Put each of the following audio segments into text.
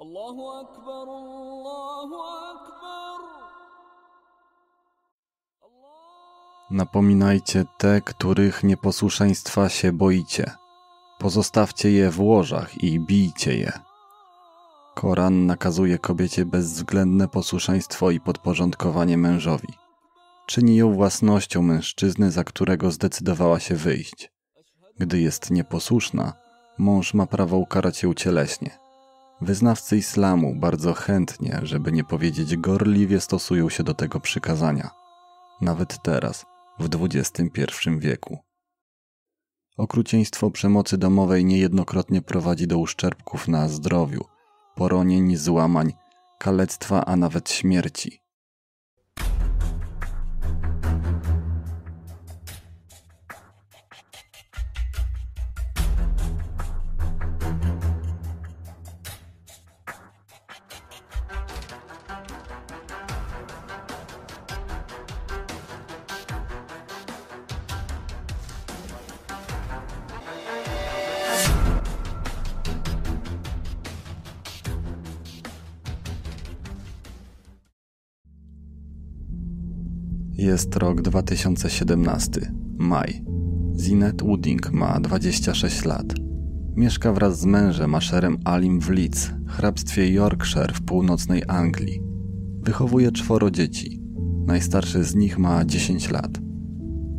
الله أكبر الله أكبر Napominajcie te, których nieposłuszeństwa się boicie. Pozostawcie je w łożach i bijcie je. Koran nakazuje kobiecie bezwzględne posłuszeństwo i podporządkowanie mężowi. Czyni ją własnością mężczyzny, za którego zdecydowała się wyjść. Gdy jest nieposłuszna, mąż ma prawo ukarać ją cieleśnie. Wyznawcy islamu bardzo chętnie, żeby nie powiedzieć gorliwie, stosują się do tego przykazania. Nawet teraz, w XXI wieku. Okrucieństwo przemocy domowej niejednokrotnie prowadzi do uszczerbków na zdrowiu, poronień, złamań, kalectwa, a nawet śmierci. Jest rok 2017, maj. Zinet Wooding ma 26 lat. Mieszka wraz z mężem Asherem Alim w Leeds, hrabstwie Yorkshire w północnej Anglii. Wychowuje czworo dzieci. Najstarszy z nich ma 10 lat.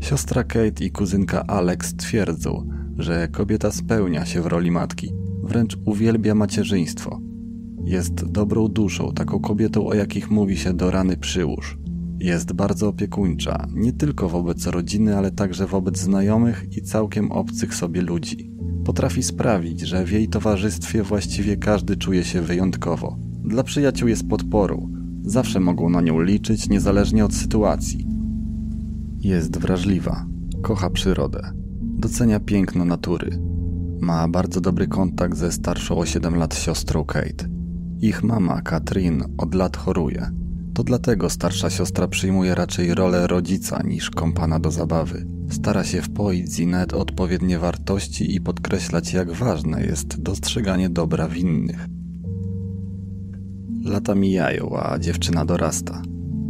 Siostra Kate i kuzynka Alex twierdzą, że kobieta spełnia się w roli matki, wręcz uwielbia macierzyństwo. Jest dobrą duszą, taką kobietą, o jakich mówi się do rany przyłóż. Jest bardzo opiekuńcza, nie tylko wobec rodziny, ale także wobec znajomych i całkiem obcych sobie ludzi. Potrafi sprawić, że w jej towarzystwie właściwie każdy czuje się wyjątkowo. Dla przyjaciół jest podporą, zawsze mogą na nią liczyć, niezależnie od sytuacji. Jest wrażliwa, kocha przyrodę, docenia piękno natury. Ma bardzo dobry kontakt ze starszą o 7 lat siostrą Kate. Ich mama, Katrin, od lat choruje. To dlatego starsza siostra przyjmuje raczej rolę rodzica niż kompana do zabawy. Stara się wpoić Zinet odpowiednie wartości i podkreślać, jak ważne jest dostrzeganie dobra w innych. Lata mijają, a dziewczyna dorasta.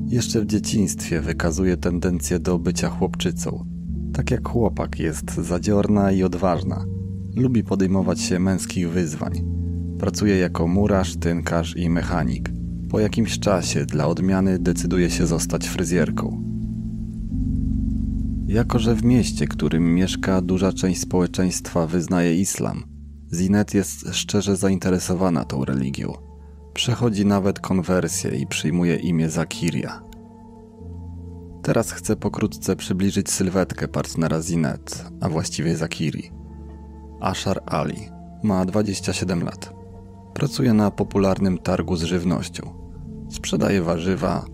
Jeszcze w dzieciństwie wykazuje tendencję do bycia chłopczycą. Tak jak chłopak jest zadziorna i odważna. Lubi podejmować się męskich wyzwań. Pracuje jako murarz, tynkarz i mechanik. Po jakimś czasie dla odmiany decyduje się zostać fryzjerką. Jako, że w mieście, którym mieszka duża część społeczeństwa wyznaje islam, Zinet jest szczerze zainteresowana tą religią. Przechodzi nawet konwersję i przyjmuje imię Zakiria. Teraz chcę pokrótce przybliżyć sylwetkę partnera Zinet, a właściwie Zakiri. Ashar Ali ma 27 lat. Pracuje na popularnym targu z żywnością. Sprzedaje warzywa,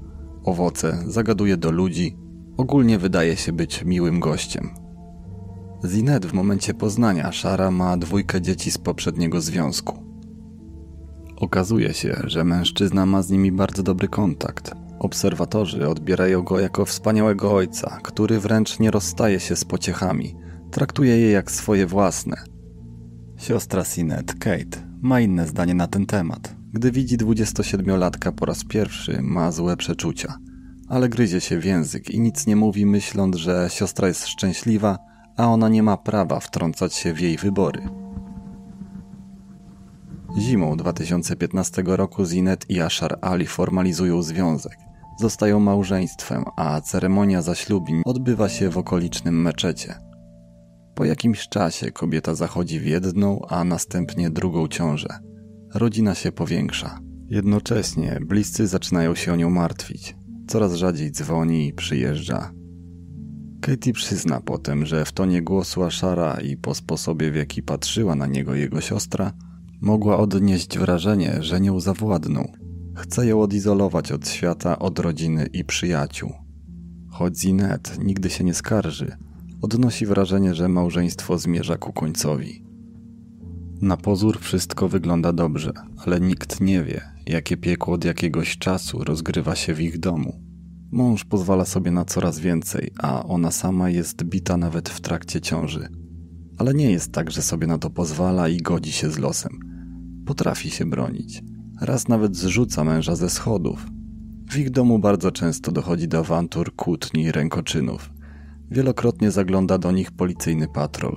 owoce, zagaduje do ludzi. Ogólnie wydaje się być miłym gościem. Zinet w momencie poznania Szara ma dwójkę dzieci z poprzedniego związku. Okazuje się, że mężczyzna ma z nimi bardzo dobry kontakt. Obserwatorzy odbierają go jako wspaniałego ojca, który wręcz nie rozstaje się z pociechami. Traktuje je jak swoje własne. Siostra Sinet, Kate, ma inne zdanie na ten temat. Gdy widzi 27-latka po raz pierwszy, ma złe przeczucia. Ale gryzie się w język i nic nie mówi, myśląc, że siostra jest szczęśliwa, a ona nie ma prawa wtrącać się w jej wybory. Zimą 2015 roku Zinet i Ashar Ali formalizują związek. Zostają małżeństwem, a ceremonia zaślubin odbywa się w okolicznym meczecie. Po jakimś czasie kobieta zachodzi w jedną, a następnie drugą ciążę. Rodzina się powiększa. Jednocześnie bliscy zaczynają się o nią martwić. Coraz rzadziej dzwoni i przyjeżdża. Katie przyzna potem, że w tonie głosu Ashara i po sposobie, w jaki patrzyła na niego jego siostra, mogła odnieść wrażenie, że nią zawładną. Chce ją odizolować od świata, od rodziny i przyjaciół. Choć Zinet nigdy się nie skarży, odnosi wrażenie, że małżeństwo zmierza ku końcowi. Na pozór wszystko wygląda dobrze, ale nikt nie wie, jakie piekło od jakiegoś czasu rozgrywa się w ich domu. Mąż pozwala sobie na coraz więcej, a ona sama jest bita nawet w trakcie ciąży. Ale nie jest tak, że sobie na to pozwala i godzi się z losem. Potrafi się bronić. Raz nawet zrzuca męża ze schodów. W ich domu bardzo często dochodzi do awantur, kłótni i rękoczynów. Wielokrotnie zagląda do nich policyjny patrol.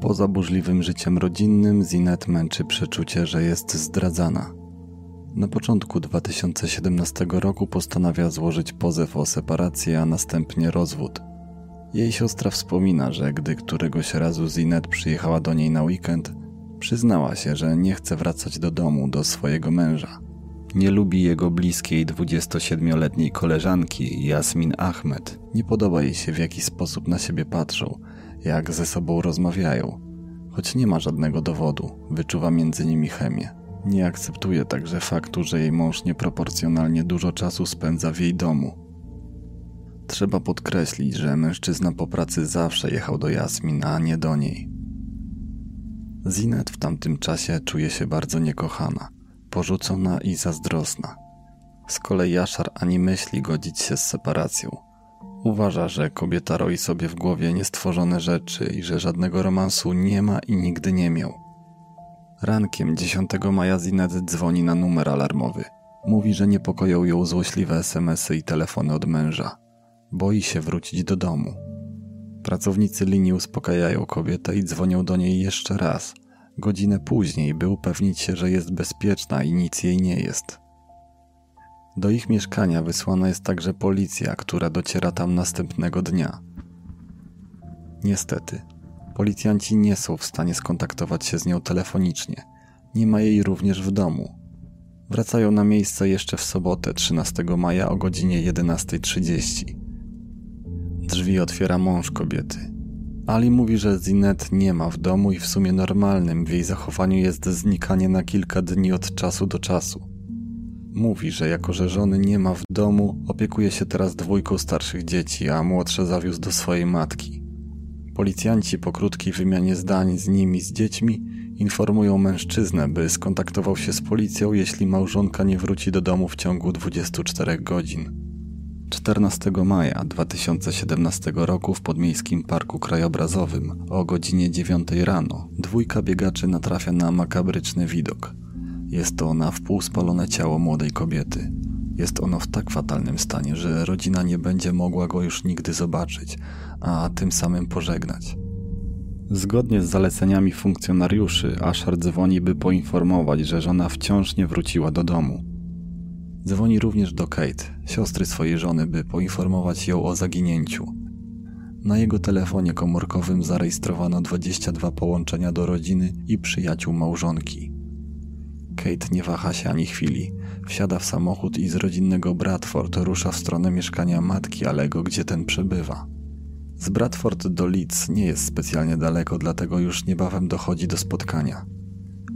Poza burzliwym życiem rodzinnym Zinet męczy przeczucie, że jest zdradzana. Na początku 2017 roku postanawia złożyć pozew o separację, a następnie rozwód. Jej siostra wspomina, że gdy któregoś razu Zinet przyjechała do niej na weekend, przyznała się, że nie chce wracać do domu, do swojego męża. Nie lubi jego bliskiej 27-letniej koleżanki Jasmin Ahmed. Nie podoba jej się w jaki sposób na siebie patrzą, jak ze sobą rozmawiają. Choć nie ma żadnego dowodu, wyczuwa między nimi chemię. Nie akceptuje także faktu, że jej mąż nieproporcjonalnie dużo czasu spędza w jej domu. Trzeba podkreślić, że mężczyzna po pracy zawsze jechał do Jasmin, a nie do niej. Zinet w tamtym czasie czuje się bardzo niekochana, porzucona i zazdrosna. Z kolei Jaszar ani myśli godzić się z separacją. Uważa, że kobieta roi sobie w głowie niestworzone rzeczy i że żadnego romansu nie ma i nigdy nie miał. Rankiem 10 maja Zinet dzwoni na numer alarmowy. Mówi, że niepokoją ją złośliwe SMSy i telefony od męża. Boi się wrócić do domu. Pracownicy linii uspokajają kobietę i dzwonią do niej jeszcze raz, godzinę później, by upewnić się, że jest bezpieczna i nic jej nie jest. Do ich mieszkania wysłana jest także policja, która dociera tam następnego dnia. Niestety, policjanci nie są w stanie skontaktować się z nią telefonicznie. Nie ma jej również w domu. Wracają na miejsce jeszcze w sobotę 13 maja o godzinie 11.30. Drzwi otwiera mąż kobiety. Ali mówi, że Zinet nie ma w domu i w sumie normalnym w jej zachowaniu jest znikanie na kilka dni od czasu do czasu. Mówi, że jako że żony nie ma w domu, opiekuje się teraz dwójką starszych dzieci, a młodsze zawiózł do swojej matki. Policjanci po krótkiej wymianie zdań z nimi z dziećmi informują mężczyznę, by skontaktował się z policją, jeśli małżonka nie wróci do domu w ciągu 24 godzin. 14 maja 2017 roku w podmiejskim parku krajobrazowym o godzinie 9 rano dwójka biegaczy natrafia na makabryczny widok. Jest to na wpół spalone ciało młodej kobiety. Jest ono w tak fatalnym stanie, że rodzina nie będzie mogła go już nigdy zobaczyć, a tym samym pożegnać. Zgodnie z zaleceniami funkcjonariuszy, Ashar dzwoni, by poinformować, że żona wciąż nie wróciła do domu. Dzwoni również do Kate, siostry swojej żony, by poinformować ją o zaginięciu. Na jego telefonie komórkowym zarejestrowano 22 połączenia do rodziny i przyjaciół małżonki. Kate nie waha się ani chwili. Wsiada w samochód i z rodzinnego Bradford rusza w stronę mieszkania matki Alego, gdzie ten przebywa. Z Bradford do Leeds nie jest specjalnie daleko, dlatego już niebawem dochodzi do spotkania.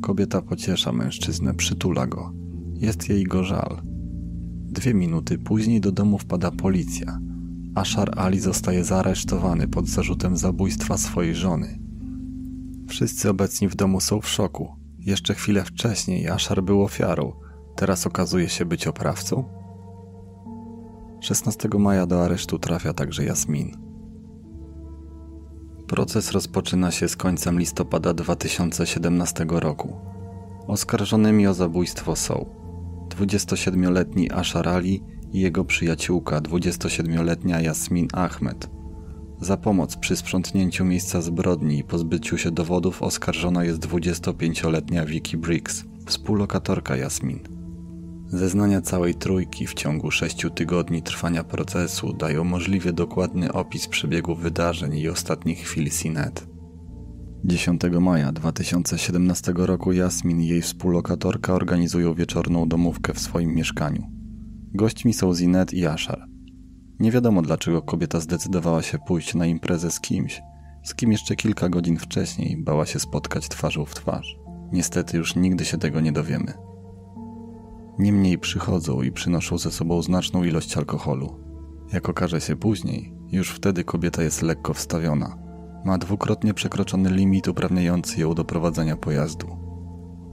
Kobieta pociesza mężczyznę, przytula go. Jest jej go żal. Dwie minuty później do domu wpada policja. Ashar Ali zostaje zaaresztowany pod zarzutem zabójstwa swojej żony. Wszyscy obecni w domu są w szoku. Jeszcze chwilę wcześniej Ashar był ofiarą, teraz okazuje się być oprawcą? 16 maja do aresztu trafia także Jasmin. Proces rozpoczyna się z końcem listopada 2017 roku. Oskarżonymi o zabójstwo są 27-letni Ashar Ali i jego przyjaciółka 27-letnia Jasmin Ahmed. Za pomoc przy sprzątnięciu miejsca zbrodni i pozbyciu się dowodów oskarżona jest 25-letnia Vicky Briggs, współlokatorka Jasmin. Zeznania całej trójki w ciągu sześciu tygodni trwania procesu dają możliwie dokładny opis przebiegu wydarzeń i ostatnich chwil Sinet. 10 maja 2017 roku Jasmin i jej współlokatorka organizują wieczorną domówkę w swoim mieszkaniu. Gośćmi są Zinet i Ashar. Nie wiadomo dlaczego kobieta zdecydowała się pójść na imprezę z kimś, z kim jeszcze kilka godzin wcześniej bała się spotkać twarzą w twarz. Niestety już nigdy się tego nie dowiemy. Niemniej przychodzą i przynoszą ze sobą znaczną ilość alkoholu. Jak okaże się później, już wtedy kobieta jest lekko wstawiona – ma dwukrotnie przekroczony limit uprawniający ją do prowadzenia pojazdu.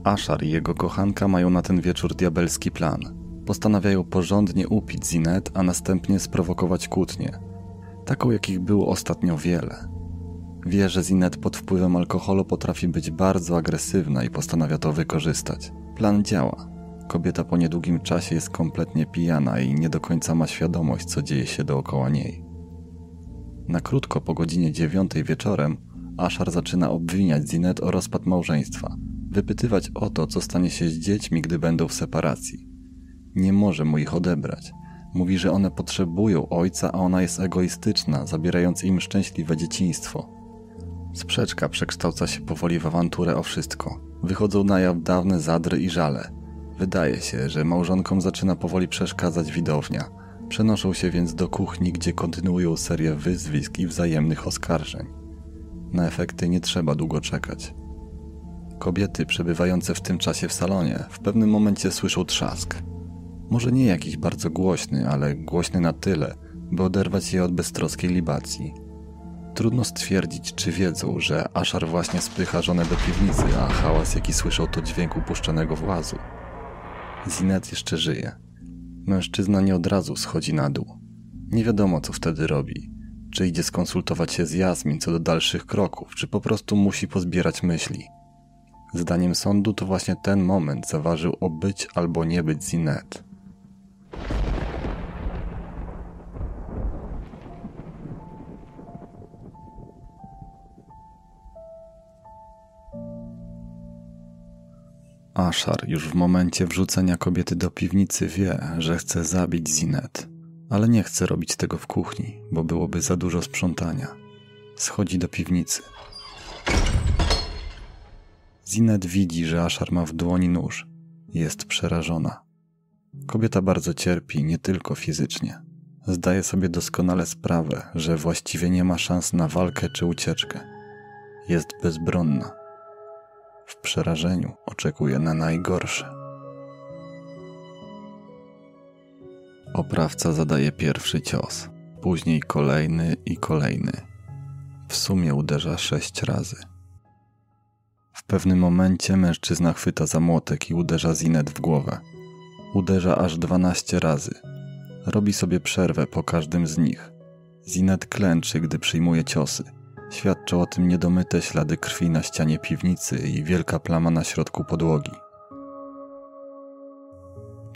Ashar i jego kochanka mają na ten wieczór diabelski plan. Postanawiają porządnie upić Zinet, a następnie sprowokować kłótnię. Taką, jakich było ostatnio wiele. Wie, że Zinet pod wpływem alkoholu potrafi być bardzo agresywna i postanawia to wykorzystać. Plan działa. Kobieta po niedługim czasie jest kompletnie pijana i nie do końca ma świadomość, co dzieje się dookoła niej. Na krótko po godzinie dziewiątej wieczorem Ashar zaczyna obwiniać Zinet o rozpad małżeństwa, wypytywać o to, co stanie się z dziećmi, gdy będą w separacji. Nie może mu ich odebrać. Mówi, że one potrzebują ojca, a ona jest egoistyczna, zabierając im szczęśliwe dzieciństwo. Sprzeczka przekształca się powoli w awanturę o wszystko. Wychodzą na jaw dawne zadry i żale. Wydaje się, że małżonkom zaczyna powoli przeszkadzać widownia. Przenoszą się więc do kuchni, gdzie kontynuują serię wyzwisk i wzajemnych oskarżeń. Na efekty nie trzeba długo czekać. Kobiety przebywające w tym czasie w salonie w pewnym momencie słyszą trzask. Może nie jakiś bardzo głośny, ale głośny na tyle, by oderwać je od beztroskiej libacji. Trudno stwierdzić, czy wiedzą, że Ashar właśnie spycha żonę do piwnicy, a hałas, jaki słyszą, to dźwięk upuszczonego włazu. Zinet jeszcze żyje. Mężczyzna nie od razu schodzi na dół. Nie wiadomo, co wtedy robi. Czy idzie skonsultować się z Jasmin co do dalszych kroków, czy po prostu musi pozbierać myśli. Zdaniem sądu to właśnie ten moment zaważył o być albo nie być Zinet. Ashar już w momencie wrzucenia kobiety do piwnicy wie, że chce zabić Zinet, ale nie chce robić tego w kuchni, bo byłoby za dużo sprzątania. Schodzi do piwnicy. Zinet widzi, że Ashar ma w dłoni nóż. Jest przerażona. Kobieta bardzo cierpi, nie tylko fizycznie. Zdaje sobie doskonale sprawę, że właściwie nie ma szans na walkę czy ucieczkę. Jest bezbronna w przerażeniu oczekuje na najgorsze. Oprawca zadaje pierwszy cios, później kolejny i kolejny. W sumie uderza sześć razy. W pewnym momencie mężczyzna chwyta za młotek i uderza Zinet w głowę. Uderza aż dwanaście razy. Robi sobie przerwę po każdym z nich. Zinet klęczy, gdy przyjmuje ciosy. Świadczą o tym niedomyte ślady krwi na ścianie piwnicy i wielka plama na środku podłogi.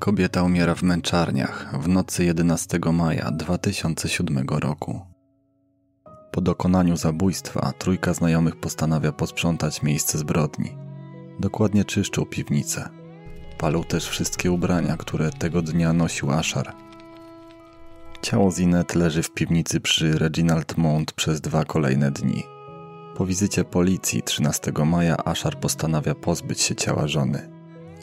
Kobieta umiera w męczarniach w nocy 11 maja 2007 roku. Po dokonaniu zabójstwa trójka znajomych postanawia posprzątać miejsce zbrodni. Dokładnie czyszczą piwnicę. Palą też wszystkie ubrania, które tego dnia nosił Ashar – Ciało Zinet leży w piwnicy przy Reginald Mount przez dwa kolejne dni. Po wizycie policji 13 maja Ashar postanawia pozbyć się ciała żony.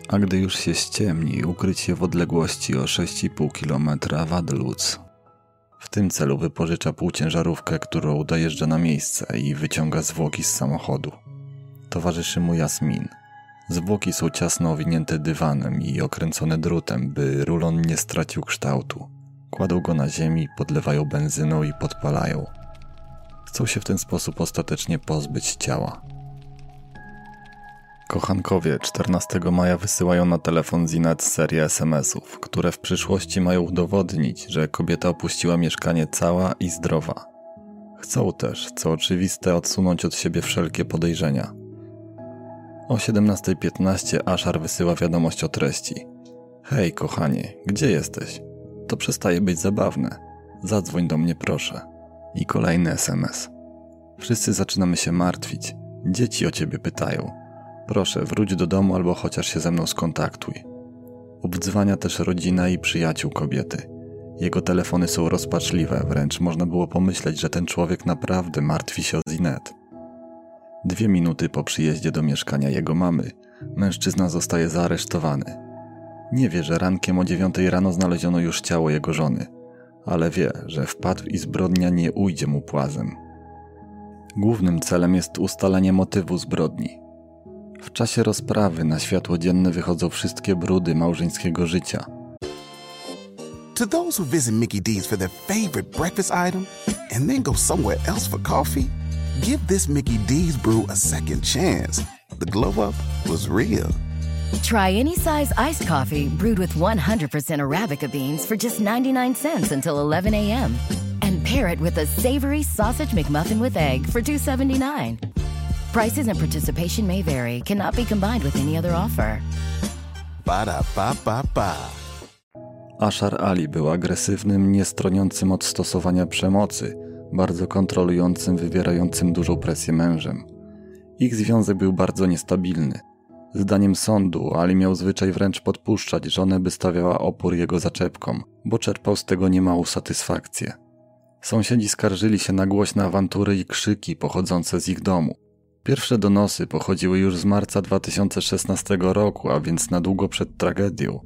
A gdy już się ściemni, ukryć je w odległości o 6,5 km w Adelutz. W tym celu wypożycza półciężarówkę, którą dojeżdża na miejsce i wyciąga zwłoki z samochodu. Towarzyszy mu Jasmin. Zwłoki są ciasno owinięte dywanem i okręcone drutem, by rulon nie stracił kształtu. Kładą go na ziemi, podlewają benzyną i podpalają. Chcą się w ten sposób ostatecznie pozbyć ciała. Kochankowie 14 maja wysyłają na telefon Zinat serię SMS-ów, które w przyszłości mają udowodnić, że kobieta opuściła mieszkanie cała i zdrowa. Chcą też, co oczywiste, odsunąć od siebie wszelkie podejrzenia. O 17.15 Ashar wysyła wiadomość o treści. Hej, kochanie, gdzie jesteś? To przestaje być zabawne. Zadzwoń do mnie proszę. I kolejny SMS. Wszyscy zaczynamy się martwić. Dzieci o ciebie pytają. Proszę, wróć do domu albo chociaż się ze mną skontaktuj. Obdzwania też rodzina i przyjaciół kobiety. Jego telefony są rozpaczliwe, wręcz można było pomyśleć, że ten człowiek naprawdę martwi się o Zinet. Dwie minuty po przyjeździe do mieszkania jego mamy, mężczyzna zostaje zaaresztowany. Nie wie, że rankiem o dziewiątej rano znaleziono już ciało jego żony, ale wie, że wpadł i zbrodnia nie ujdzie mu płazem. Głównym celem jest ustalenie motywu zbrodni. W czasie rozprawy na światło dzienne wychodzą wszystkie brudy małżeńskiego życia. To those who visit Mickey D's for their favorite breakfast item and then go somewhere else for coffee, give this Mickey D's brew a second chance. The glow up was real. Try any size iced coffee brewed with 100% Arabica beans for just 99 cents until 11 a.m. And pair it with a savory sausage McMuffin with egg for $2.79. Prices and participation may vary, cannot be combined with any other offer. Ba-da-ba-ba-ba. Ashar Ali był agresywnym, niestroniącym od stosowania przemocy, bardzo kontrolującym, wywierającym dużą presję mężem. Ich związek był bardzo niestabilny. Zdaniem sądu Ali miał zwyczaj wręcz podpuszczać żonę, by stawiała opór jego zaczepkom, bo czerpał z tego niemałą satysfakcję. Sąsiedzi skarżyli się na głośne awantury i krzyki pochodzące z ich domu. Pierwsze donosy pochodziły już z marca 2016 roku, a więc na długo przed tragedią.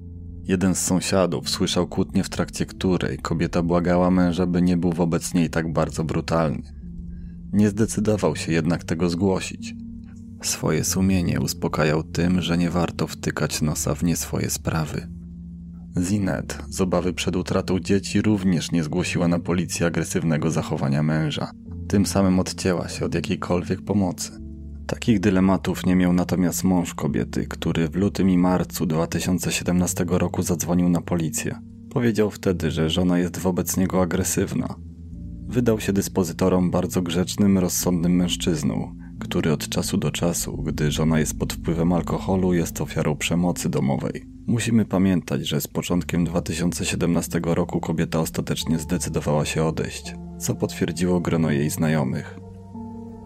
Jeden z sąsiadów słyszał kłótnię, w trakcie której kobieta błagała męża, by nie był wobec niej tak bardzo brutalny. Nie zdecydował się jednak tego zgłosić. Swoje sumienie uspokajał tym, że nie warto wtykać nosa w nie swoje sprawy. Zinet, z obawy przed utratą dzieci, również nie zgłosiła na policję agresywnego zachowania męża. Tym samym odcięła się od jakiejkolwiek pomocy. Takich dylematów nie miał natomiast mąż kobiety, który w lutym i marcu 2017 roku zadzwonił na policję. Powiedział wtedy, że żona jest wobec niego agresywna. Wydał się dyspozytorom bardzo grzecznym, rozsądnym mężczyzną, który od czasu do czasu, gdy żona jest pod wpływem alkoholu, jest ofiarą przemocy domowej. Musimy pamiętać, że z początkiem 2017 roku kobieta ostatecznie zdecydowała się odejść, co potwierdziło grono jej znajomych.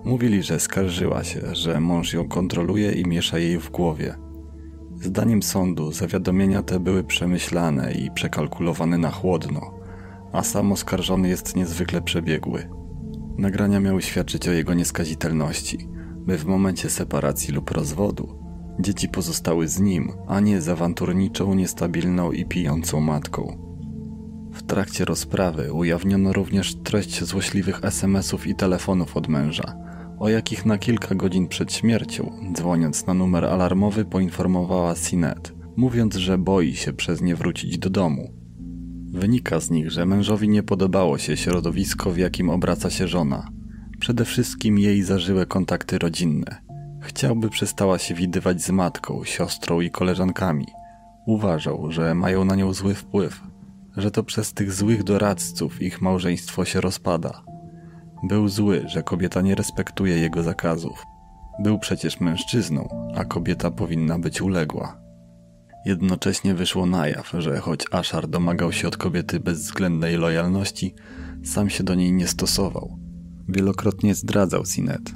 Mówili, że skarżyła się, że mąż ją kontroluje i miesza jej w głowie. Zdaniem sądu zawiadomienia te były przemyślane i przekalkulowane na chłodno, a sam oskarżony jest niezwykle przebiegły. Nagrania miały świadczyć o jego nieskazitelności, by w momencie separacji lub rozwodu dzieci pozostały z nim, a nie z awanturniczą, niestabilną i pijącą matką. W trakcie rozprawy ujawniono również treść złośliwych SMS-ów i telefonów od męża, o jakich na kilka godzin przed śmiercią, dzwoniąc na numer alarmowy, poinformowała Sinet, mówiąc, że boi się przez nie wrócić do domu. Wynika z nich, że mężowi nie podobało się środowisko, w jakim obraca się żona. Przede wszystkim jej zażyłe kontakty rodzinne. Chciałby przestała się widywać z matką, siostrą i koleżankami. Uważał, że mają na nią zły wpływ, że to przez tych złych doradców ich małżeństwo się rozpada. Był zły, że kobieta nie respektuje jego zakazów. Był przecież mężczyzną, a kobieta powinna być uległa. Jednocześnie wyszło na jaw, że choć Ashar domagał się od kobiety bezwzględnej lojalności, sam się do niej nie stosował. Wielokrotnie zdradzał Sinet.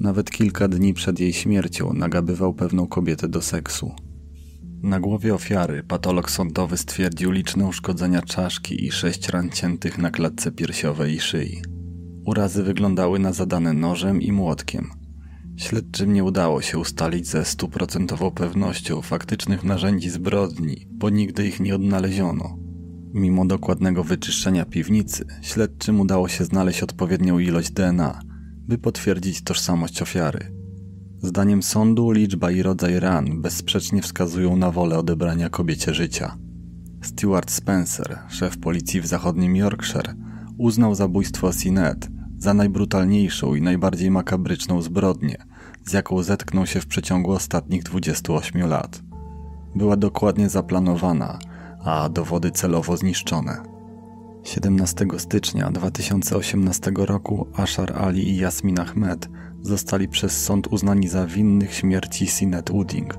Nawet kilka dni przed jej śmiercią nagabywał pewną kobietę do seksu. Na głowie ofiary patolog sądowy stwierdził liczne uszkodzenia czaszki i sześć ran ciętych na klatce piersiowej i szyi. Urazy wyglądały na zadane nożem i młotkiem. Śledczym nie udało się ustalić ze stuprocentową pewnością faktycznych narzędzi zbrodni, bo nigdy ich nie odnaleziono. Mimo dokładnego wyczyszczenia piwnicy, śledczym udało się znaleźć odpowiednią ilość DNA, by potwierdzić tożsamość ofiary. Zdaniem sądu liczba i rodzaj ran bezsprzecznie wskazują na wolę odebrania kobiecie życia. Stuart Spencer, szef policji w zachodnim Yorkshire, uznał zabójstwo Sinet za najbrutalniejszą i najbardziej makabryczną zbrodnię, z jaką zetknął się w przeciągu ostatnich 28 lat. Była dokładnie zaplanowana, a dowody celowo zniszczone. 17 stycznia 2018 roku Ashar Ali i Yasmin Ahmed zostali przez sąd uznani za winnych śmierci Sinet Wooding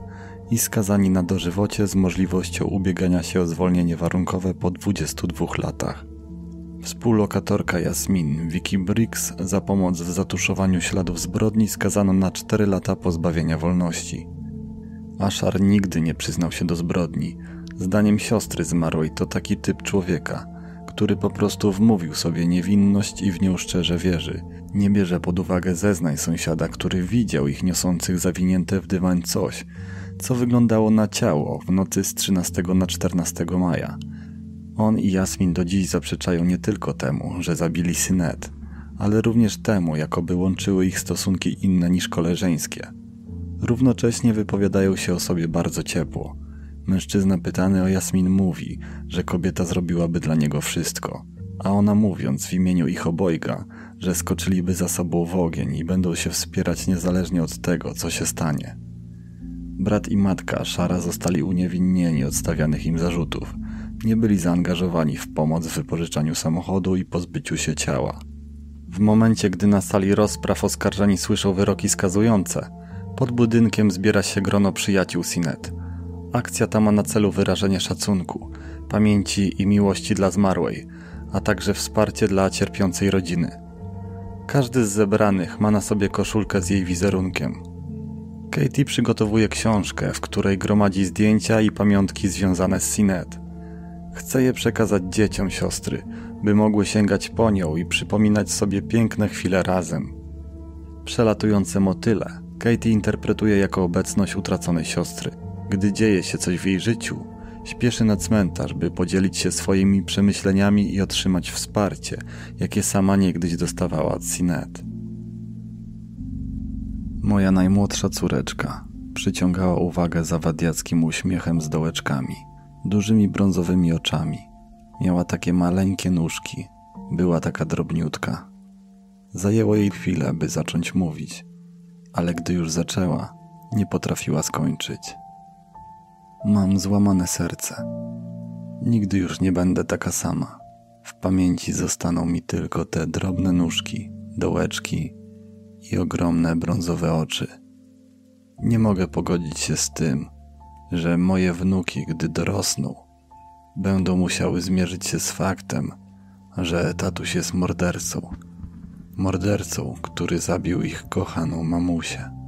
i skazani na dożywocie z możliwością ubiegania się o zwolnienie warunkowe po 22 latach. Współlokatorka Jasmin, Vicky Briggs, za pomoc w zatuszowaniu śladów zbrodni skazano na 4 lata pozbawienia wolności. Ashar nigdy nie przyznał się do zbrodni. Zdaniem siostry zmarłej to taki typ człowieka, który po prostu wmówił sobie niewinność i w nią szczerze wierzy. Nie bierze pod uwagę zeznań sąsiada, który widział ich niosących zawinięte w dywan coś, co wyglądało na ciało w nocy z 13 na 14 maja. On i Jasmin do dziś zaprzeczają nie tylko temu, że zabili Synet, ale również temu, jakoby łączyły ich stosunki inne niż koleżeńskie. Równocześnie wypowiadają się o sobie bardzo ciepło. Mężczyzna pytany o Jasmin mówi, że kobieta zrobiłaby dla niego wszystko, a ona mówiąc w imieniu ich obojga, że skoczyliby za sobą w ogień i będą się wspierać niezależnie od tego, co się stanie. Brat i matka Szara zostali uniewinnieni od stawianych im zarzutów. Nie byli zaangażowani w pomoc w wypożyczaniu samochodu i pozbyciu się ciała. W momencie, gdy na sali rozpraw oskarżeni słyszą wyroki skazujące, pod budynkiem zbiera się grono przyjaciół Sinet. Akcja ta ma na celu wyrażenie szacunku, pamięci i miłości dla zmarłej, a także wsparcie dla cierpiącej rodziny. Każdy z zebranych ma na sobie koszulkę z jej wizerunkiem. Katie przygotowuje książkę, w której gromadzi zdjęcia i pamiątki związane z Sinet. Chce je przekazać dzieciom siostry, by mogły sięgać po nią i przypominać sobie piękne chwile razem. Przelatujące motyle Katie interpretuje jako obecność utraconej siostry. Gdy dzieje się coś w jej życiu, śpieszy na cmentarz, by podzielić się swoimi przemyśleniami i otrzymać wsparcie, jakie sama niegdyś dostawała od Sinet. Moja najmłodsza córeczka przyciągała uwagę zawadiackim uśmiechem z dołeczkami, dużymi brązowymi oczami. Miała takie maleńkie nóżki, była taka drobniutka. Zajęło jej chwilę, by zacząć mówić, ale gdy już zaczęła, nie potrafiła skończyć. Mam złamane serce. Nigdy już nie będę taka sama. W pamięci zostaną mi tylko te drobne nóżki, dołeczki i ogromne brązowe oczy. Nie mogę pogodzić się z tym, że moje wnuki, gdy dorosną, będą musiały zmierzyć się z faktem, że tatuś jest mordercą. Mordercą, który zabił ich kochaną mamusię.